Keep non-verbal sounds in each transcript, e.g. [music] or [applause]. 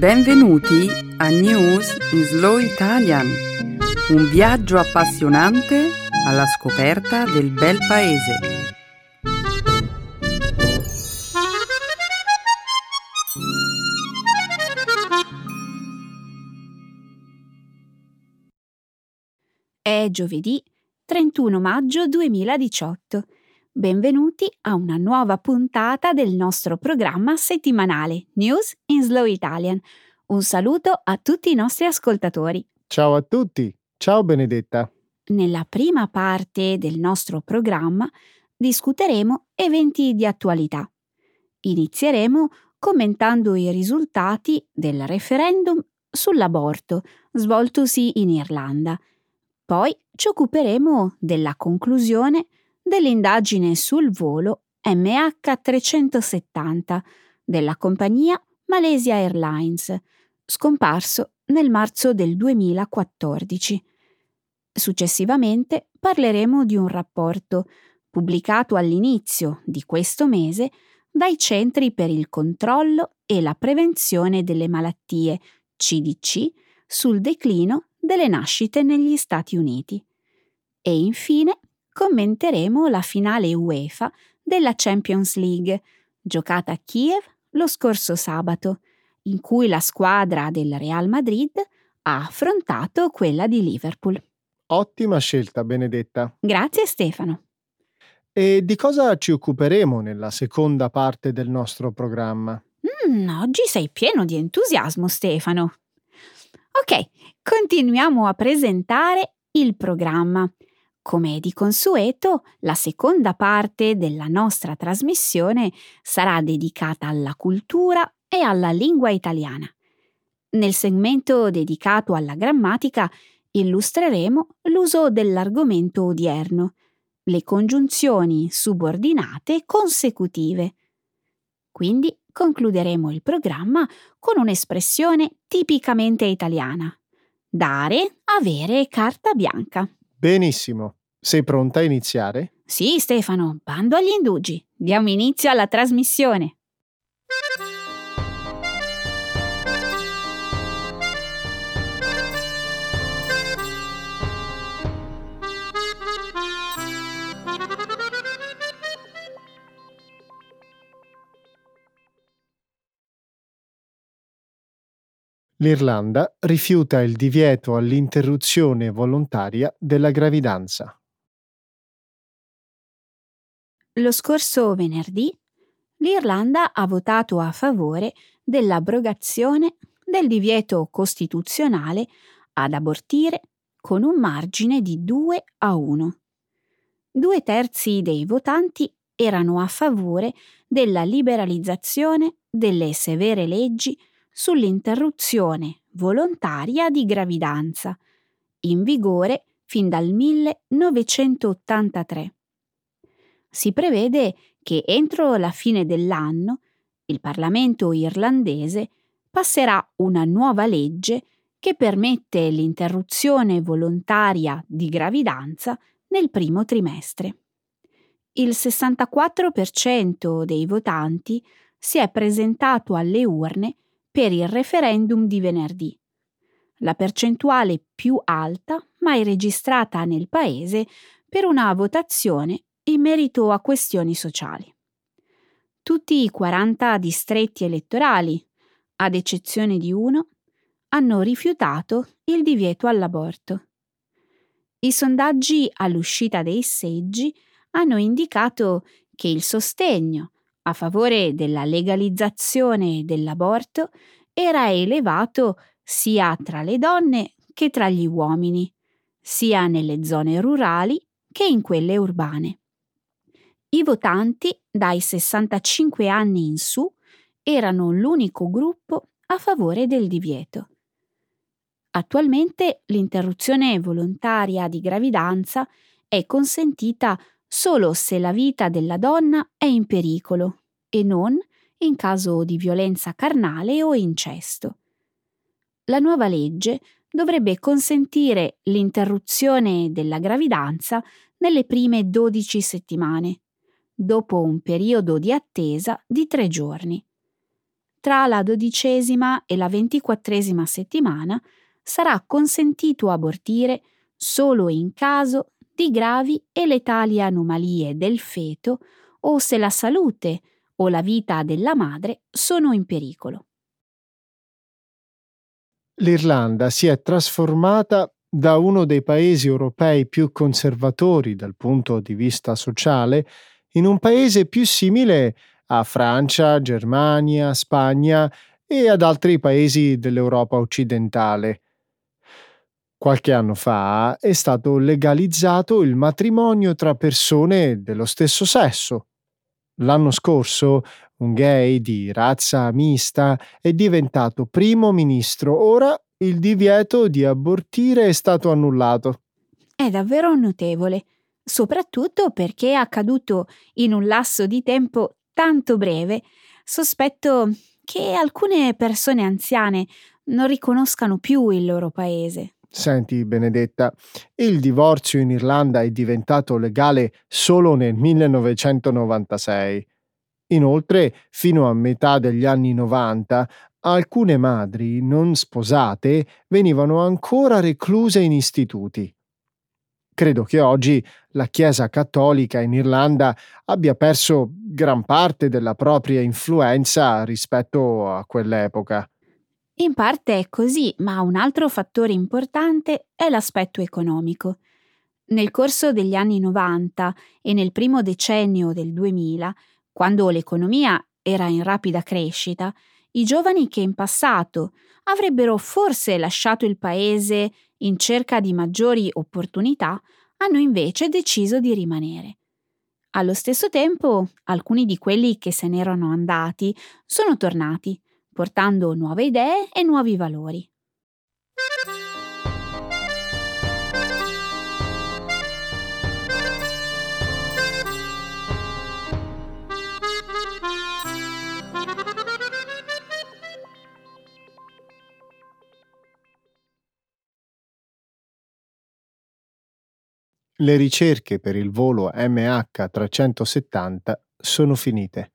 Benvenuti a News in Slow Italian, un viaggio appassionante alla scoperta del bel paese. È giovedì 31 maggio 2018 Benvenuti a una nuova puntata del nostro programma settimanale News in Slow Italian. Un saluto a tutti i nostri ascoltatori. Ciao a tutti, ciao Benedetta. Nella prima parte del nostro programma discuteremo eventi di attualità. Inizieremo commentando i risultati del referendum sull'aborto svoltosi in Irlanda. Poi ci occuperemo della conclusione dell'indagine sul volo MH370 della compagnia Malaysia Airlines, scomparso nel marzo del 2014. Successivamente parleremo di un rapporto pubblicato all'inizio di questo mese dai Centri per il controllo e la prevenzione delle malattie CDC sul declino delle nascite negli Stati Uniti. E infine commenteremo la finale UEFA della Champions League, giocata a Kiev lo scorso sabato, in cui la squadra del Real Madrid ha affrontato quella di Liverpool. Ottima scelta, Benedetta. Grazie Stefano. E di cosa ci occuperemo nella seconda parte del nostro programma? Mm, oggi sei pieno di entusiasmo, Stefano. Ok, continuiamo a presentare il programma. Come di consueto, la seconda parte della nostra trasmissione sarà dedicata alla cultura e alla lingua italiana. Nel segmento dedicato alla grammatica illustreremo l'uso dell'argomento odierno, le congiunzioni subordinate consecutive. Quindi concluderemo il programma con un'espressione tipicamente italiana. Dare, avere carta bianca. Benissimo. Sei pronta a iniziare? Sì, Stefano, bando agli indugi. Diamo inizio alla trasmissione. L'Irlanda rifiuta il divieto all'interruzione volontaria della gravidanza. Lo scorso venerdì l'Irlanda ha votato a favore dell'abrogazione del divieto costituzionale ad abortire con un margine di 2 a 1. Due terzi dei votanti erano a favore della liberalizzazione delle severe leggi sull'interruzione volontaria di gravidanza, in vigore fin dal 1983. Si prevede che entro la fine dell'anno il Parlamento irlandese passerà una nuova legge che permette l'interruzione volontaria di gravidanza nel primo trimestre. Il 64% dei votanti si è presentato alle urne per il referendum di venerdì, la percentuale più alta mai registrata nel Paese per una votazione in merito a questioni sociali. Tutti i 40 distretti elettorali, ad eccezione di uno, hanno rifiutato il divieto all'aborto. I sondaggi all'uscita dei seggi hanno indicato che il sostegno a favore della legalizzazione dell'aborto era elevato sia tra le donne che tra gli uomini, sia nelle zone rurali che in quelle urbane. I votanti dai 65 anni in su erano l'unico gruppo a favore del divieto. Attualmente l'interruzione volontaria di gravidanza è consentita solo se la vita della donna è in pericolo e non in caso di violenza carnale o incesto. La nuova legge dovrebbe consentire l'interruzione della gravidanza nelle prime 12 settimane, dopo un periodo di attesa di tre giorni. tra la dodicesima e la ventiquattresima settimana sarà consentito abortire solo in caso di gravi e letali anomalie del feto o se la salute o la vita della madre sono in pericolo. L'Irlanda si è trasformata da uno dei paesi europei più conservatori dal punto di vista sociale in un paese più simile a Francia, Germania, Spagna e ad altri paesi dell'Europa occidentale. Qualche anno fa è stato legalizzato il matrimonio tra persone dello stesso sesso. L'anno scorso un gay di razza mista è diventato primo ministro. Ora il divieto di abortire è stato annullato. È davvero notevole, soprattutto perché è accaduto in un lasso di tempo tanto breve. Sospetto che alcune persone anziane non riconoscano più il loro paese. Senti, Benedetta, il divorzio in Irlanda è diventato legale solo nel 1996. Inoltre, fino a metà degli anni 90, alcune madri non sposate venivano ancora recluse in istituti. Credo che oggi la Chiesa cattolica in Irlanda abbia perso gran parte della propria influenza rispetto a quell'epoca. In parte è così, ma un altro fattore importante è l'aspetto economico. Nel corso degli anni 90 e nel primo decennio del 2000, quando l'economia era in rapida crescita, i giovani che in passato avrebbero forse lasciato il paese in cerca di maggiori opportunità, hanno invece deciso di rimanere. Allo stesso tempo, alcuni di quelli che se n'erano andati sono tornati portando nuove idee e nuovi valori. Le ricerche per il volo MH370 sono finite.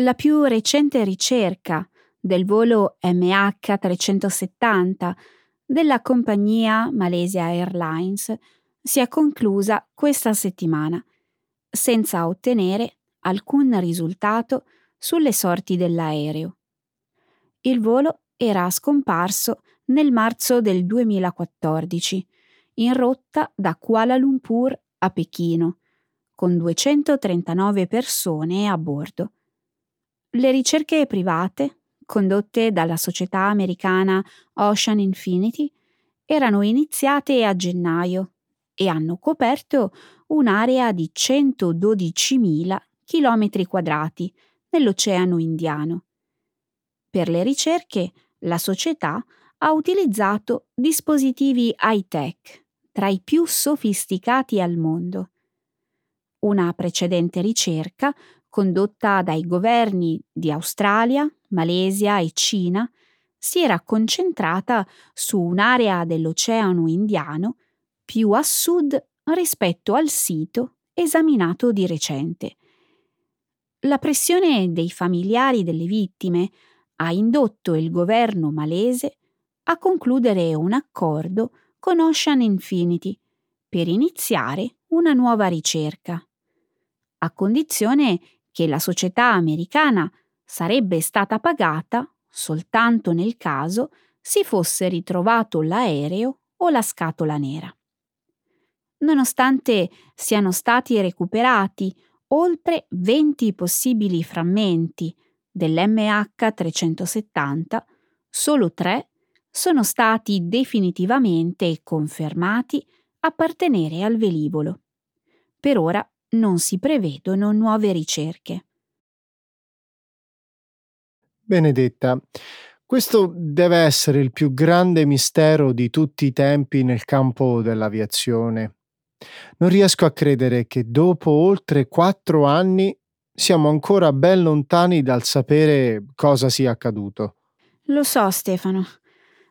La più recente ricerca del volo MH370 della compagnia Malaysia Airlines si è conclusa questa settimana, senza ottenere alcun risultato sulle sorti dell'aereo. Il volo era scomparso nel marzo del 2014, in rotta da Kuala Lumpur a Pechino, con 239 persone a bordo. Le ricerche private, condotte dalla società americana Ocean Infinity, erano iniziate a gennaio e hanno coperto un'area di 112.000 km quadrati nell'Oceano Indiano. Per le ricerche, la società ha utilizzato dispositivi high-tech tra i più sofisticati al mondo. Una precedente ricerca condotta dai governi di Australia, Malesia e Cina, si era concentrata su un'area dell'Oceano Indiano più a sud rispetto al sito esaminato di recente. La pressione dei familiari delle vittime ha indotto il governo malese a concludere un accordo con Ocean Infinity per iniziare una nuova ricerca, a condizione che la società americana sarebbe stata pagata soltanto nel caso si fosse ritrovato l'aereo o la scatola nera. Nonostante siano stati recuperati oltre 20 possibili frammenti dell'MH370, solo tre sono stati definitivamente confermati appartenere al velivolo. Per ora non si prevedono nuove ricerche. Benedetta, questo deve essere il più grande mistero di tutti i tempi nel campo dell'aviazione. Non riesco a credere che dopo oltre quattro anni siamo ancora ben lontani dal sapere cosa sia accaduto. Lo so, Stefano.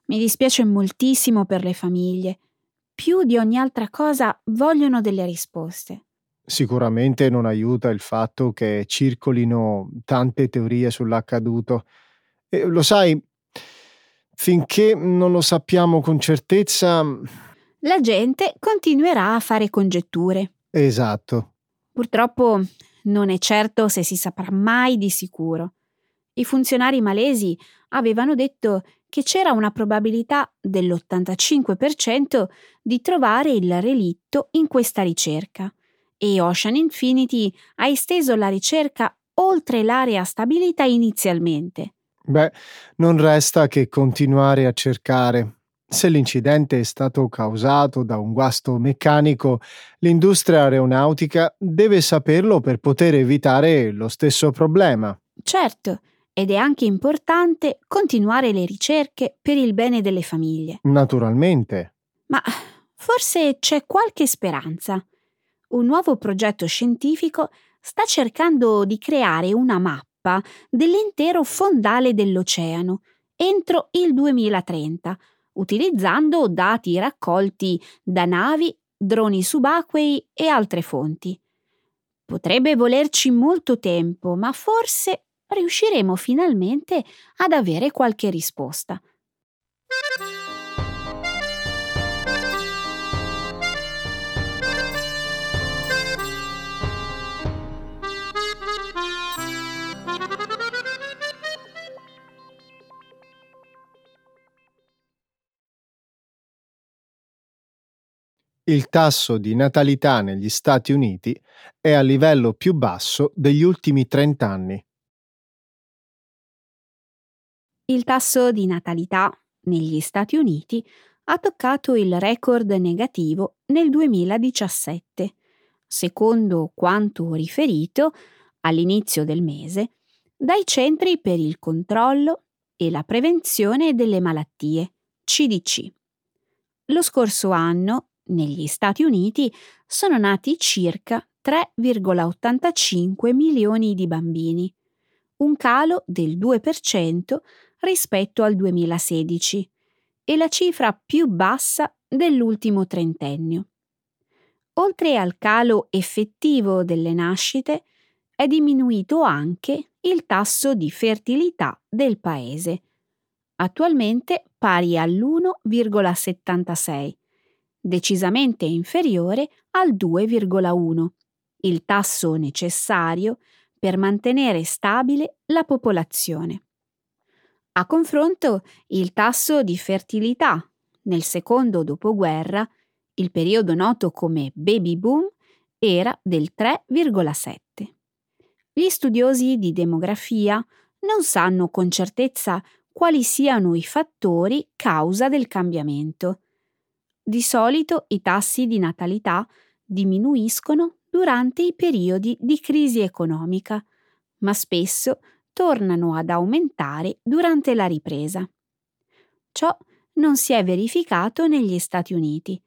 Mi dispiace moltissimo per le famiglie. Più di ogni altra cosa vogliono delle risposte. Sicuramente non aiuta il fatto che circolino tante teorie sull'accaduto. E lo sai, finché non lo sappiamo con certezza... La gente continuerà a fare congetture. Esatto. Purtroppo non è certo se si saprà mai di sicuro. I funzionari malesi avevano detto che c'era una probabilità dell'85% di trovare il relitto in questa ricerca e Ocean Infinity ha esteso la ricerca oltre l'area stabilita inizialmente. Beh, non resta che continuare a cercare. Se l'incidente è stato causato da un guasto meccanico, l'industria aeronautica deve saperlo per poter evitare lo stesso problema. Certo, ed è anche importante continuare le ricerche per il bene delle famiglie. Naturalmente. Ma forse c'è qualche speranza. Un nuovo progetto scientifico sta cercando di creare una mappa dell'intero fondale dell'oceano entro il 2030, utilizzando dati raccolti da navi, droni subacquei e altre fonti. Potrebbe volerci molto tempo, ma forse riusciremo finalmente ad avere qualche risposta. Il tasso di natalità negli Stati Uniti è al livello più basso degli ultimi 30 anni. Il tasso di natalità negli Stati Uniti ha toccato il record negativo nel 2017, secondo quanto riferito all'inizio del mese dai Centri per il controllo e la prevenzione delle malattie, CDC. Lo scorso anno, negli Stati Uniti, sono nati circa 3,85 milioni di bambini, un calo del 2% rispetto al 2016 e la cifra più bassa dell'ultimo trentennio. Oltre al calo effettivo delle nascite, è diminuito anche il tasso di fertilità del paese, attualmente pari all'1,76, decisamente inferiore al 2,1, il tasso necessario per mantenere stabile la popolazione. A confronto, il tasso di fertilità nel secondo dopoguerra, il periodo noto come baby boom, era del 3,7. Gli studiosi di demografia non sanno con certezza quali siano i fattori causa del cambiamento. Di solito i tassi di natalità diminuiscono durante i periodi di crisi economica, ma spesso tornano ad aumentare durante la ripresa. Ciò non si è verificato negli Stati Uniti.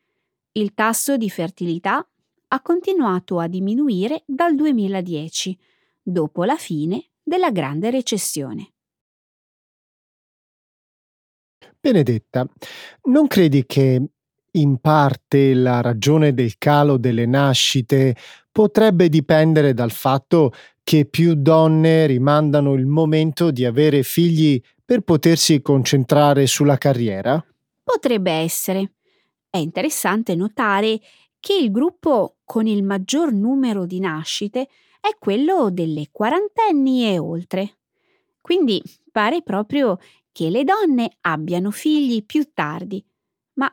Il tasso di fertilità ha continuato a diminuire dal 2010, dopo la fine della grande recessione. Benedetta, non credi che in parte la ragione del calo delle nascite potrebbe dipendere dal fatto che più donne rimandano il momento di avere figli per potersi concentrare sulla carriera? Potrebbe essere. È interessante notare che il gruppo con il maggior numero di nascite è quello delle quarantenni e oltre. Quindi pare proprio che le donne abbiano figli più tardi. Ma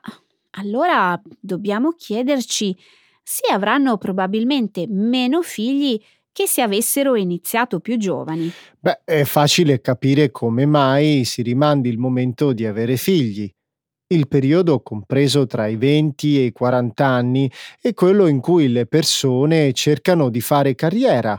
allora dobbiamo chiederci se avranno probabilmente meno figli che se avessero iniziato più giovani. Beh, è facile capire come mai si rimandi il momento di avere figli. Il periodo compreso tra i 20 e i 40 anni è quello in cui le persone cercano di fare carriera.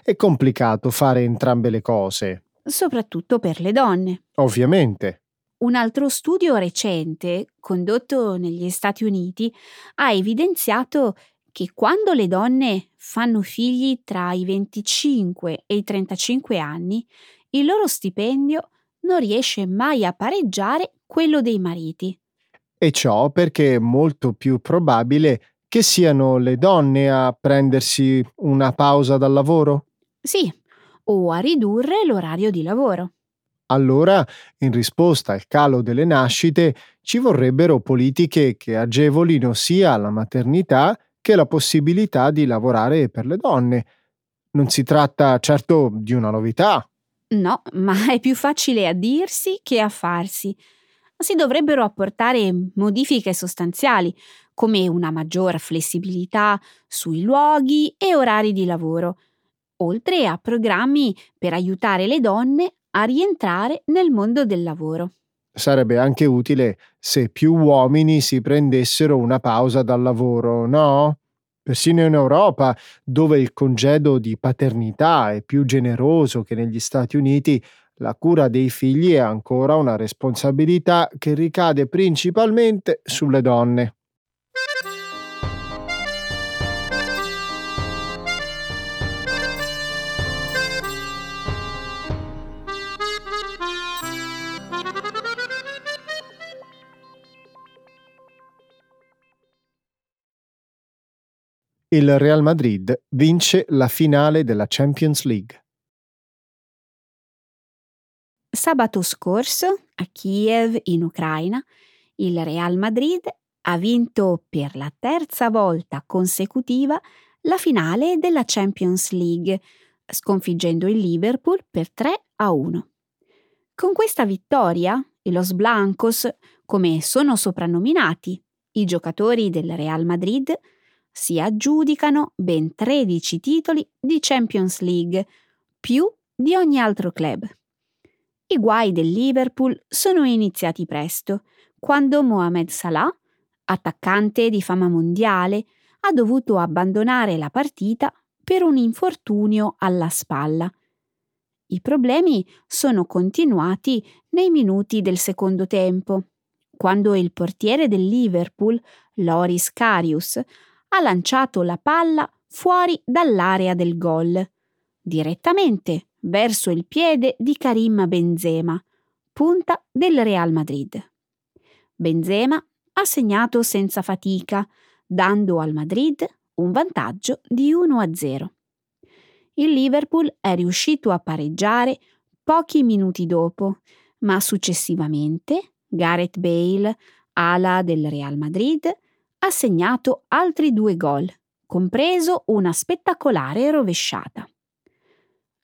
È complicato fare entrambe le cose. Soprattutto per le donne. Ovviamente. Un altro studio recente, condotto negli Stati Uniti, ha evidenziato che quando le donne fanno figli tra i 25 e i 35 anni, il loro stipendio non riesce mai a pareggiare quello dei mariti. E ciò perché è molto più probabile che siano le donne a prendersi una pausa dal lavoro? Sì, o a ridurre l'orario di lavoro. Allora, in risposta al calo delle nascite, ci vorrebbero politiche che agevolino sia la maternità che la possibilità di lavorare per le donne. Non si tratta certo di una novità. No, [laughs] ma è più facile a dirsi che a farsi. Si dovrebbero apportare modifiche sostanziali, come una maggior flessibilità sui luoghi e orari di lavoro, oltre a programmi per aiutare le donne a rientrare nel mondo del lavoro. Sarebbe anche utile se più uomini si prendessero una pausa dal lavoro, no? Persino in Europa, dove il congedo di paternità è più generoso che negli Stati Uniti, la cura dei figli è ancora una responsabilità che ricade principalmente sulle donne. Il Real Madrid vince la finale della Champions League. Sabato scorso, a Kiev, in Ucraina, il Real Madrid ha vinto per la terza volta consecutiva la finale della Champions League, sconfiggendo il Liverpool per 3 a 1. Con questa vittoria, i Los Blancos, come sono soprannominati i giocatori del Real Madrid, si aggiudicano ben 13 titoli di Champions League, più di ogni altro club. I guai del Liverpool sono iniziati presto, quando Mohamed Salah, attaccante di fama mondiale, ha dovuto abbandonare la partita per un infortunio alla spalla. I problemi sono continuati nei minuti del secondo tempo, quando il portiere del Liverpool, Loris Karius, ha lanciato la palla fuori dall'area del gol, direttamente verso il piede di Karim Benzema, punta del Real Madrid. Benzema ha segnato senza fatica, dando al Madrid un vantaggio di 1-0. Il Liverpool è riuscito a pareggiare pochi minuti dopo, ma successivamente Gareth Bale, ala del Real Madrid, ha segnato altri due gol, compreso una spettacolare rovesciata.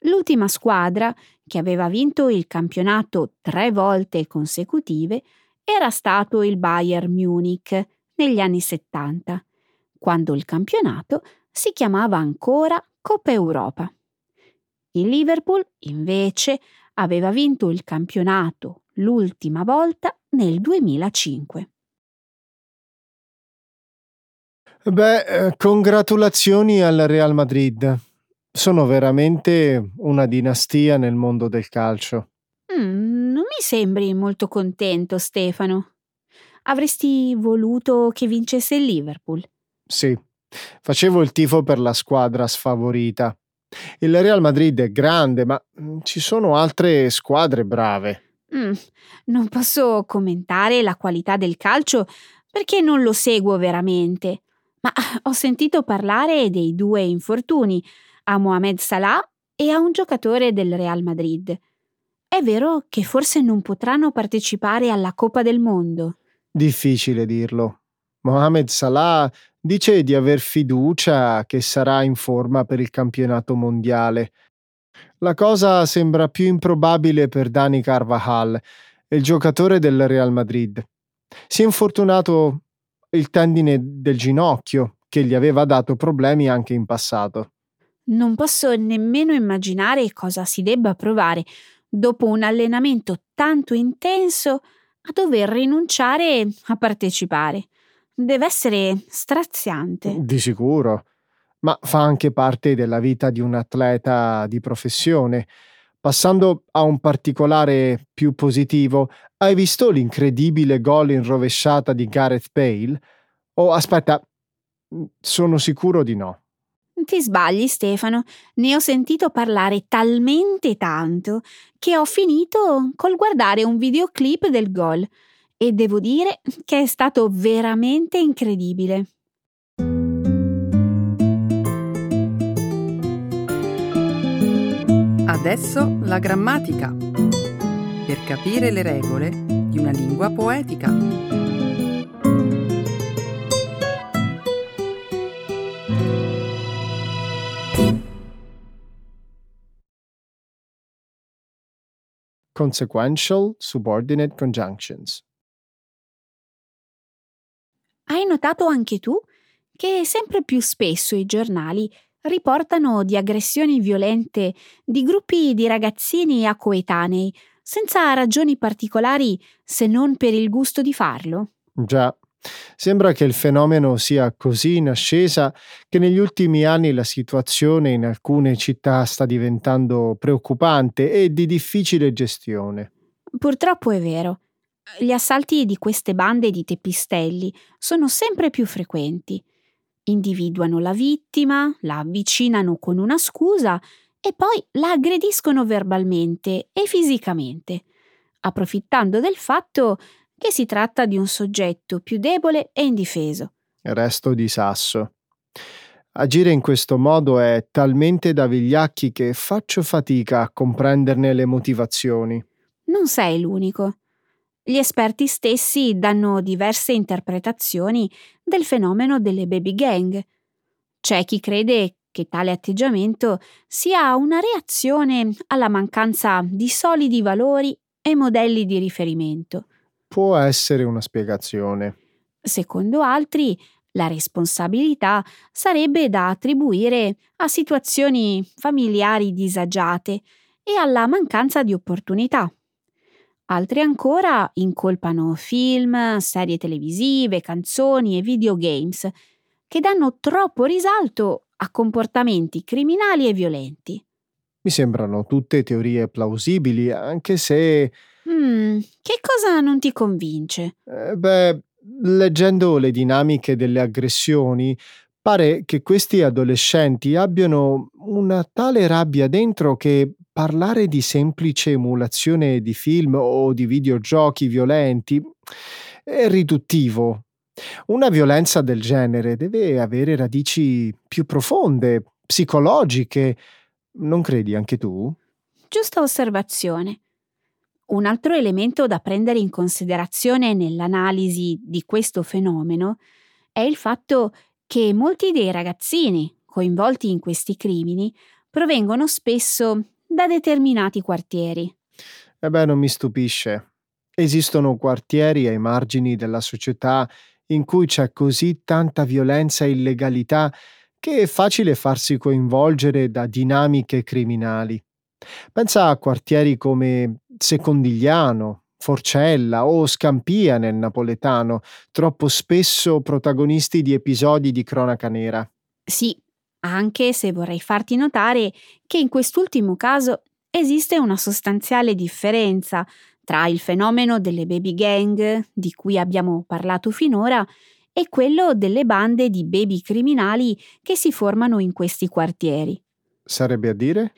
L'ultima squadra, che aveva vinto il campionato tre volte consecutive, era stato il Bayern Munich negli anni 70, quando il campionato si chiamava ancora Coppa Europa. Il Liverpool, invece, aveva vinto il campionato l'ultima volta nel 2005. Beh, eh, congratulazioni al Real Madrid. Sono veramente una dinastia nel mondo del calcio. Mm, non mi sembri molto contento, Stefano. Avresti voluto che vincesse il Liverpool? Sì, facevo il tifo per la squadra sfavorita. Il Real Madrid è grande, ma mm, ci sono altre squadre brave. Mm, non posso commentare la qualità del calcio perché non lo seguo veramente. Ma ho sentito parlare dei due infortuni, a Mohamed Salah e a un giocatore del Real Madrid. È vero che forse non potranno partecipare alla Coppa del Mondo? Difficile dirlo. Mohamed Salah dice di aver fiducia che sarà in forma per il campionato mondiale. La cosa sembra più improbabile per Dani Carvajal, il giocatore del Real Madrid. Si è infortunato il tendine del ginocchio, che gli aveva dato problemi anche in passato. Non posso nemmeno immaginare cosa si debba provare dopo un allenamento tanto intenso a dover rinunciare a partecipare. Deve essere straziante. Di sicuro, ma fa anche parte della vita di un atleta di professione. Passando a un particolare più positivo, hai visto l'incredibile gol in rovesciata di Gareth Bale? Oh, aspetta, mm, sono sicuro di no. Ti sbagli, Stefano. Ne ho sentito parlare talmente tanto che ho finito col guardare un videoclip del gol e devo dire che è stato veramente incredibile. Adesso la grammatica. Per capire le regole di una lingua poetica. Consequential subordinate conjunctions. Hai notato anche tu che sempre più spesso i giornali riportano di aggressioni violente di gruppi di ragazzini a coetanei, senza ragioni particolari se non per il gusto di farlo? Già, sembra che il fenomeno sia così in ascesa che negli ultimi anni la situazione in alcune città sta diventando preoccupante e di difficile gestione. Purtroppo è vero. Gli assalti di queste bande di teppistelli sono sempre più frequenti individuano la vittima, la avvicinano con una scusa e poi la aggrediscono verbalmente e fisicamente, approfittando del fatto che si tratta di un soggetto più debole e indifeso. Resto di sasso. Agire in questo modo è talmente da vigliacchi che faccio fatica a comprenderne le motivazioni. Non sei l'unico. Gli esperti stessi danno diverse interpretazioni del fenomeno delle baby gang. C'è chi crede che tale atteggiamento sia una reazione alla mancanza di solidi valori e modelli di riferimento. Può essere una spiegazione. Secondo altri, la responsabilità sarebbe da attribuire a situazioni familiari disagiate e alla mancanza di opportunità. Altri ancora incolpano film, serie televisive, canzoni e videogames che danno troppo risalto a comportamenti criminali e violenti. Mi sembrano tutte teorie plausibili, anche se... Mm, che cosa non ti convince? Eh, beh, leggendo le dinamiche delle aggressioni, pare che questi adolescenti abbiano una tale rabbia dentro che parlare di semplice emulazione di film o di videogiochi violenti è riduttivo. Una violenza del genere deve avere radici più profonde, psicologiche. Non credi anche tu? Giusta osservazione. Un altro elemento da prendere in considerazione nell'analisi di questo fenomeno è il fatto che molti dei ragazzini coinvolti in questi crimini provengono spesso da determinati quartieri. E beh, non mi stupisce. Esistono quartieri ai margini della società in cui c'è così tanta violenza e illegalità che è facile farsi coinvolgere da dinamiche criminali. Pensa a quartieri come Secondigliano, Forcella o Scampia nel napoletano, troppo spesso protagonisti di episodi di cronaca nera. Sì, anche se vorrei farti notare che in quest'ultimo caso esiste una sostanziale differenza tra il fenomeno delle baby gang, di cui abbiamo parlato finora, e quello delle bande di baby criminali che si formano in questi quartieri. Sarebbe a dire?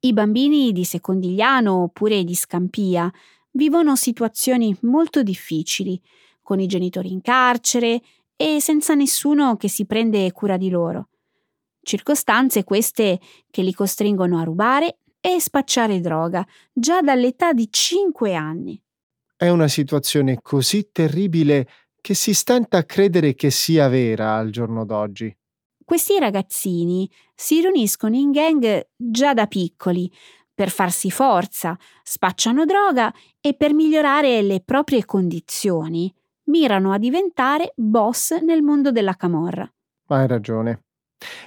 I bambini di Secondigliano oppure di Scampia vivono situazioni molto difficili, con i genitori in carcere e senza nessuno che si prende cura di loro circostanze queste che li costringono a rubare e spacciare droga già dall'età di 5 anni. È una situazione così terribile che si stenta a credere che sia vera al giorno d'oggi. Questi ragazzini si riuniscono in gang già da piccoli per farsi forza, spacciano droga e per migliorare le proprie condizioni mirano a diventare boss nel mondo della camorra. Hai ragione.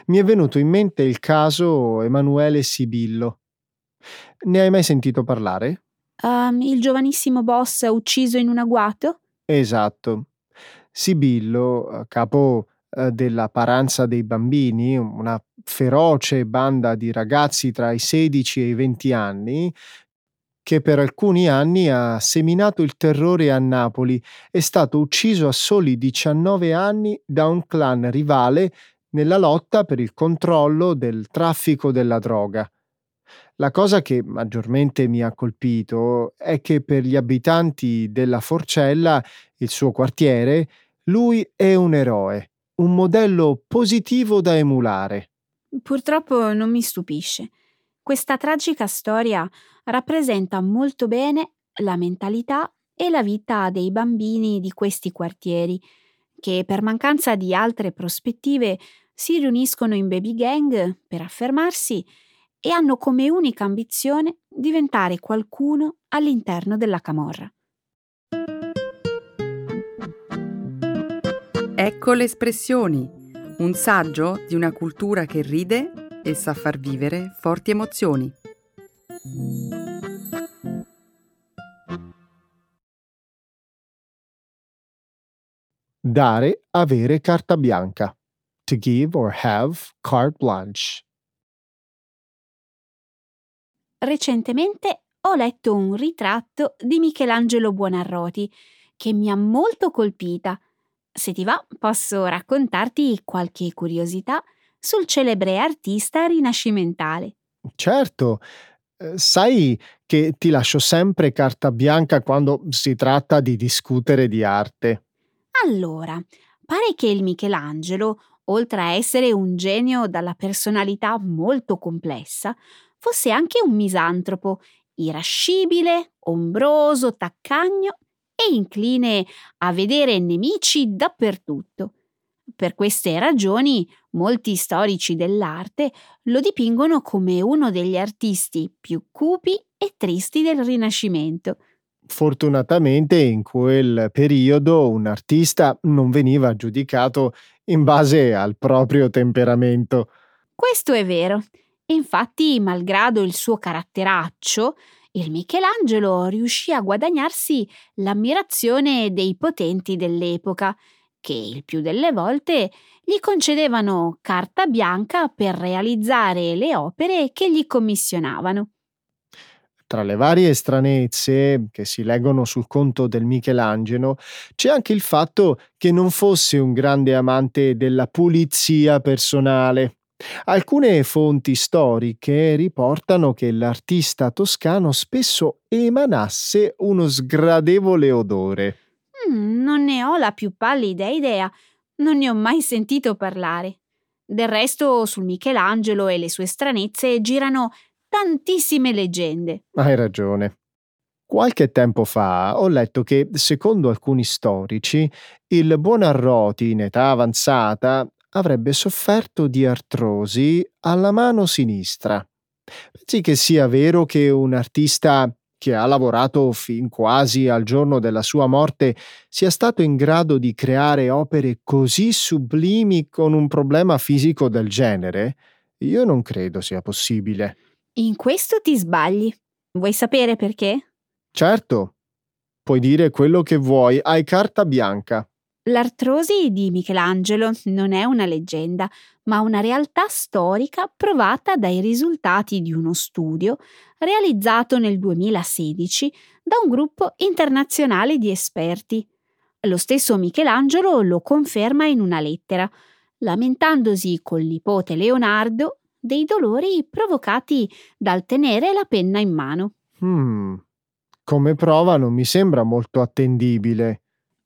Mi è venuto in mente il caso Emanuele Sibillo. Ne hai mai sentito parlare? Um, il giovanissimo boss ucciso in un agguato? Esatto. Sibillo, capo eh, della Paranza dei Bambini, una feroce banda di ragazzi tra i 16 e i 20 anni, che per alcuni anni ha seminato il terrore a Napoli, è stato ucciso a soli 19 anni da un clan rivale nella lotta per il controllo del traffico della droga. La cosa che maggiormente mi ha colpito è che per gli abitanti della Forcella, il suo quartiere, lui è un eroe, un modello positivo da emulare. Purtroppo non mi stupisce. Questa tragica storia rappresenta molto bene la mentalità e la vita dei bambini di questi quartieri, che per mancanza di altre prospettive si riuniscono in baby gang per affermarsi e hanno come unica ambizione diventare qualcuno all'interno della camorra. Ecco le espressioni, un saggio di una cultura che ride e sa far vivere forti emozioni. Dare, avere carta bianca. To give or have carte blanche. Recentemente ho letto un ritratto di Michelangelo Buonarroti che mi ha molto colpita. Se ti va, posso raccontarti qualche curiosità sul celebre artista rinascimentale. Certo, eh, sai che ti lascio sempre carta bianca quando si tratta di discutere di arte. Allora, pare che il Michelangelo, oltre a essere un genio dalla personalità molto complessa, fosse anche un misantropo, irascibile, ombroso, taccagno e incline a vedere nemici dappertutto. Per queste ragioni molti storici dell'arte lo dipingono come uno degli artisti più cupi e tristi del Rinascimento. Fortunatamente in quel periodo un artista non veniva giudicato in base al proprio temperamento. Questo è vero. Infatti, malgrado il suo caratteraccio, il Michelangelo riuscì a guadagnarsi l'ammirazione dei potenti dell'epoca, che il più delle volte gli concedevano carta bianca per realizzare le opere che gli commissionavano. Tra le varie stranezze che si leggono sul conto del Michelangelo c'è anche il fatto che non fosse un grande amante della pulizia personale. Alcune fonti storiche riportano che l'artista toscano spesso emanasse uno sgradevole odore. Mm, non ne ho la più pallida idea, non ne ho mai sentito parlare. Del resto, sul Michelangelo e le sue stranezze girano tantissime leggende. Hai ragione. Qualche tempo fa ho letto che, secondo alcuni storici, il buon Arroti in età avanzata avrebbe sofferto di artrosi alla mano sinistra. Pensi che sia vero che un artista che ha lavorato fin quasi al giorno della sua morte sia stato in grado di creare opere così sublimi con un problema fisico del genere? Io non credo sia possibile. In questo ti sbagli. Vuoi sapere perché? Certo. Puoi dire quello che vuoi, hai carta bianca. L'artrosi di Michelangelo non è una leggenda, ma una realtà storica provata dai risultati di uno studio realizzato nel 2016 da un gruppo internazionale di esperti. Lo stesso Michelangelo lo conferma in una lettera, lamentandosi col nipote Leonardo dei dolori provocati dal tenere la penna in mano. Hmm. Come prova non mi sembra molto attendibile.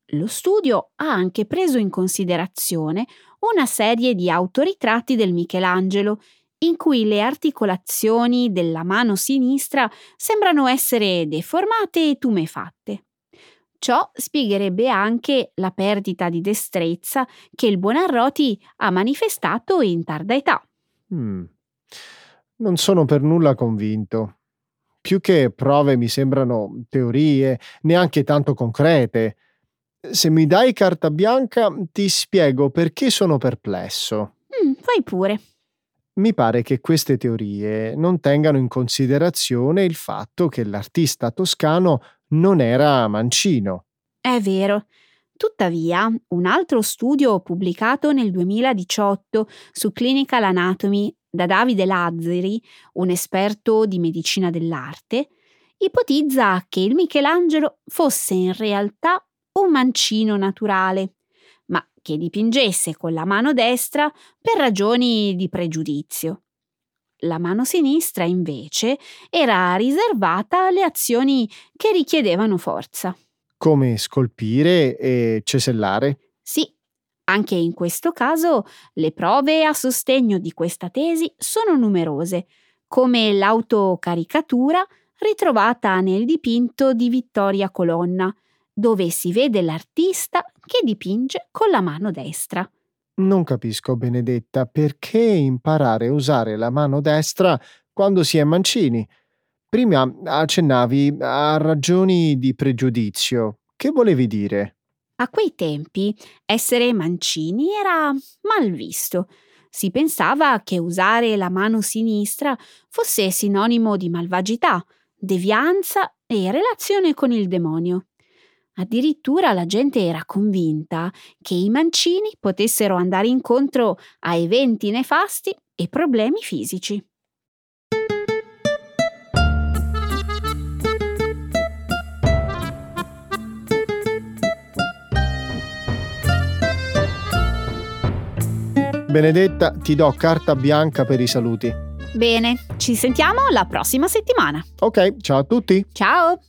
Lo studio ha anche preso in considerazione una serie di autoritratti del Michelangelo, in cui le articolazioni della mano sinistra sembrano essere deformate e tumefatte. Ciò spiegherebbe anche la perdita di destrezza che il Buonarroti ha manifestato in tarda età. Hmm. Non sono per nulla convinto. Più che prove mi sembrano teorie, neanche tanto concrete. Se mi dai carta bianca, ti spiego perché sono perplesso. Mm, fai pure. Mi pare che queste teorie non tengano in considerazione il fatto che l'artista toscano non era mancino. È vero. Tuttavia, un altro studio pubblicato nel 2018 su Clinical Anatomy da Davide Lazzari, un esperto di medicina dell'arte, ipotizza che il Michelangelo fosse in realtà un mancino naturale, ma che dipingesse con la mano destra per ragioni di pregiudizio. La mano sinistra, invece, era riservata alle azioni che richiedevano forza. Come scolpire e cesellare? Sì, anche in questo caso le prove a sostegno di questa tesi sono numerose, come l'autocaricatura ritrovata nel dipinto di Vittoria Colonna, dove si vede l'artista che dipinge con la mano destra. Non capisco, Benedetta, perché imparare a usare la mano destra quando si è mancini. Prima accennavi a ragioni di pregiudizio. Che volevi dire? A quei tempi essere mancini era mal visto. Si pensava che usare la mano sinistra fosse sinonimo di malvagità, devianza e relazione con il demonio. Addirittura la gente era convinta che i mancini potessero andare incontro a eventi nefasti e problemi fisici. Benedetta, ti do carta bianca per i saluti. Bene, ci sentiamo la prossima settimana. Ok, ciao a tutti. Ciao!